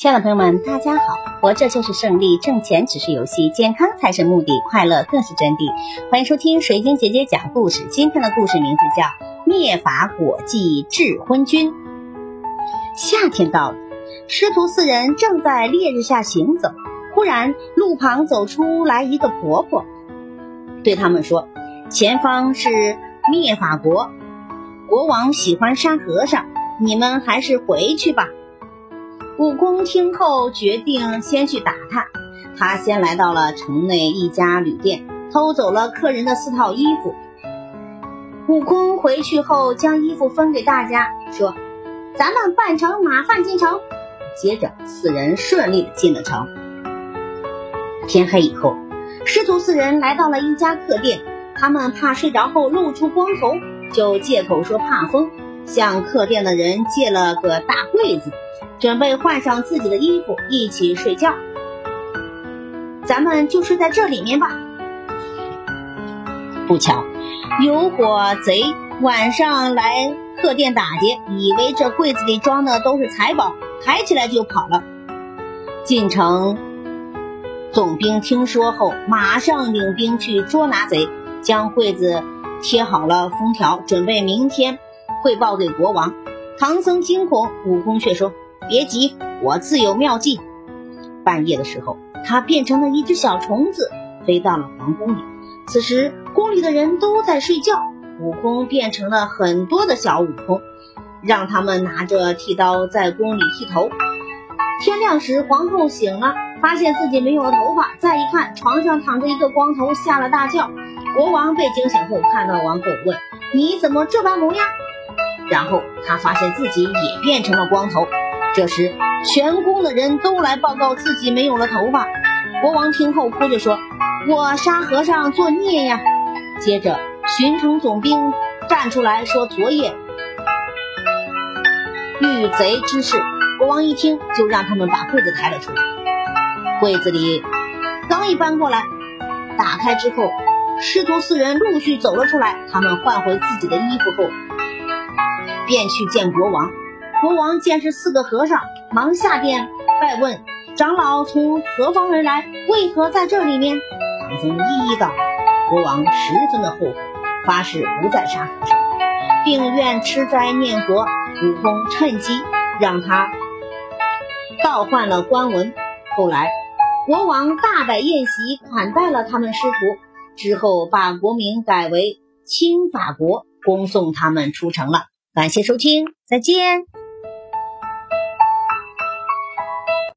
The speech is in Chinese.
亲爱的朋友们，大家好！活着就是胜利，挣钱只是游戏，健康才是目的，快乐更是真谛。欢迎收听水晶姐姐讲故事。今天的故事名字叫《灭法果记智昏君》。夏天到了，师徒四人正在烈日下行走，忽然路旁走出来一个婆婆，对他们说：“前方是灭法国，国王喜欢沙和尚，你们还是回去吧。”悟空听后决定先去打探。他先来到了城内一家旅店，偷走了客人的四套衣服。悟空回去后将衣服分给大家，说：“咱们扮成马贩进城。”接着四人顺利的进了城。天黑以后，师徒四人来到了一家客店，他们怕睡着后露出光头，就借口说怕风，向客店的人借了个大柜子。准备换上自己的衣服，一起睡觉。咱们就睡在这里面吧。不巧，有伙贼晚上来客店打劫，以为这柜子里装的都是财宝，抬起来就跑了。进城总兵听说后，马上领兵去捉拿贼，将柜子贴好了封条，准备明天汇报给国王。唐僧惊恐，悟空却说。别急，我自有妙计。半夜的时候，他变成了一只小虫子，飞到了皇宫里。此时，宫里的人都在睡觉，悟空变成了很多的小悟空，让他们拿着剃刀在宫里剃头。天亮时，皇后醒了，发现自己没有了头发，再一看，床上躺着一个光头，吓了大叫。国王被惊醒后，看到王后，问：“你怎么这般模样？”然后他发现自己也变成了光头。这时，全宫的人都来报告自己没有了头发。国王听后哭着说：“我沙和尚作孽呀！”接着，巡城总兵站出来说：“昨夜遇贼之事。”国王一听，就让他们把柜子抬了出来。柜子里刚一搬过来，打开之后，师徒四人陆续走了出来。他们换回自己的衣服后，便去见国王。国王见是四个和尚，忙下殿拜问：“长老从何方而来？为何在这里面？”唐僧一一道：“国王十分的后悔，发誓不再杀和尚，并愿吃斋念佛。”悟空趁机让他倒换了官文。后来，国王大摆宴席款待了他们师徒，之后把国名改为清法国，恭送他们出城了。感谢收听，再见。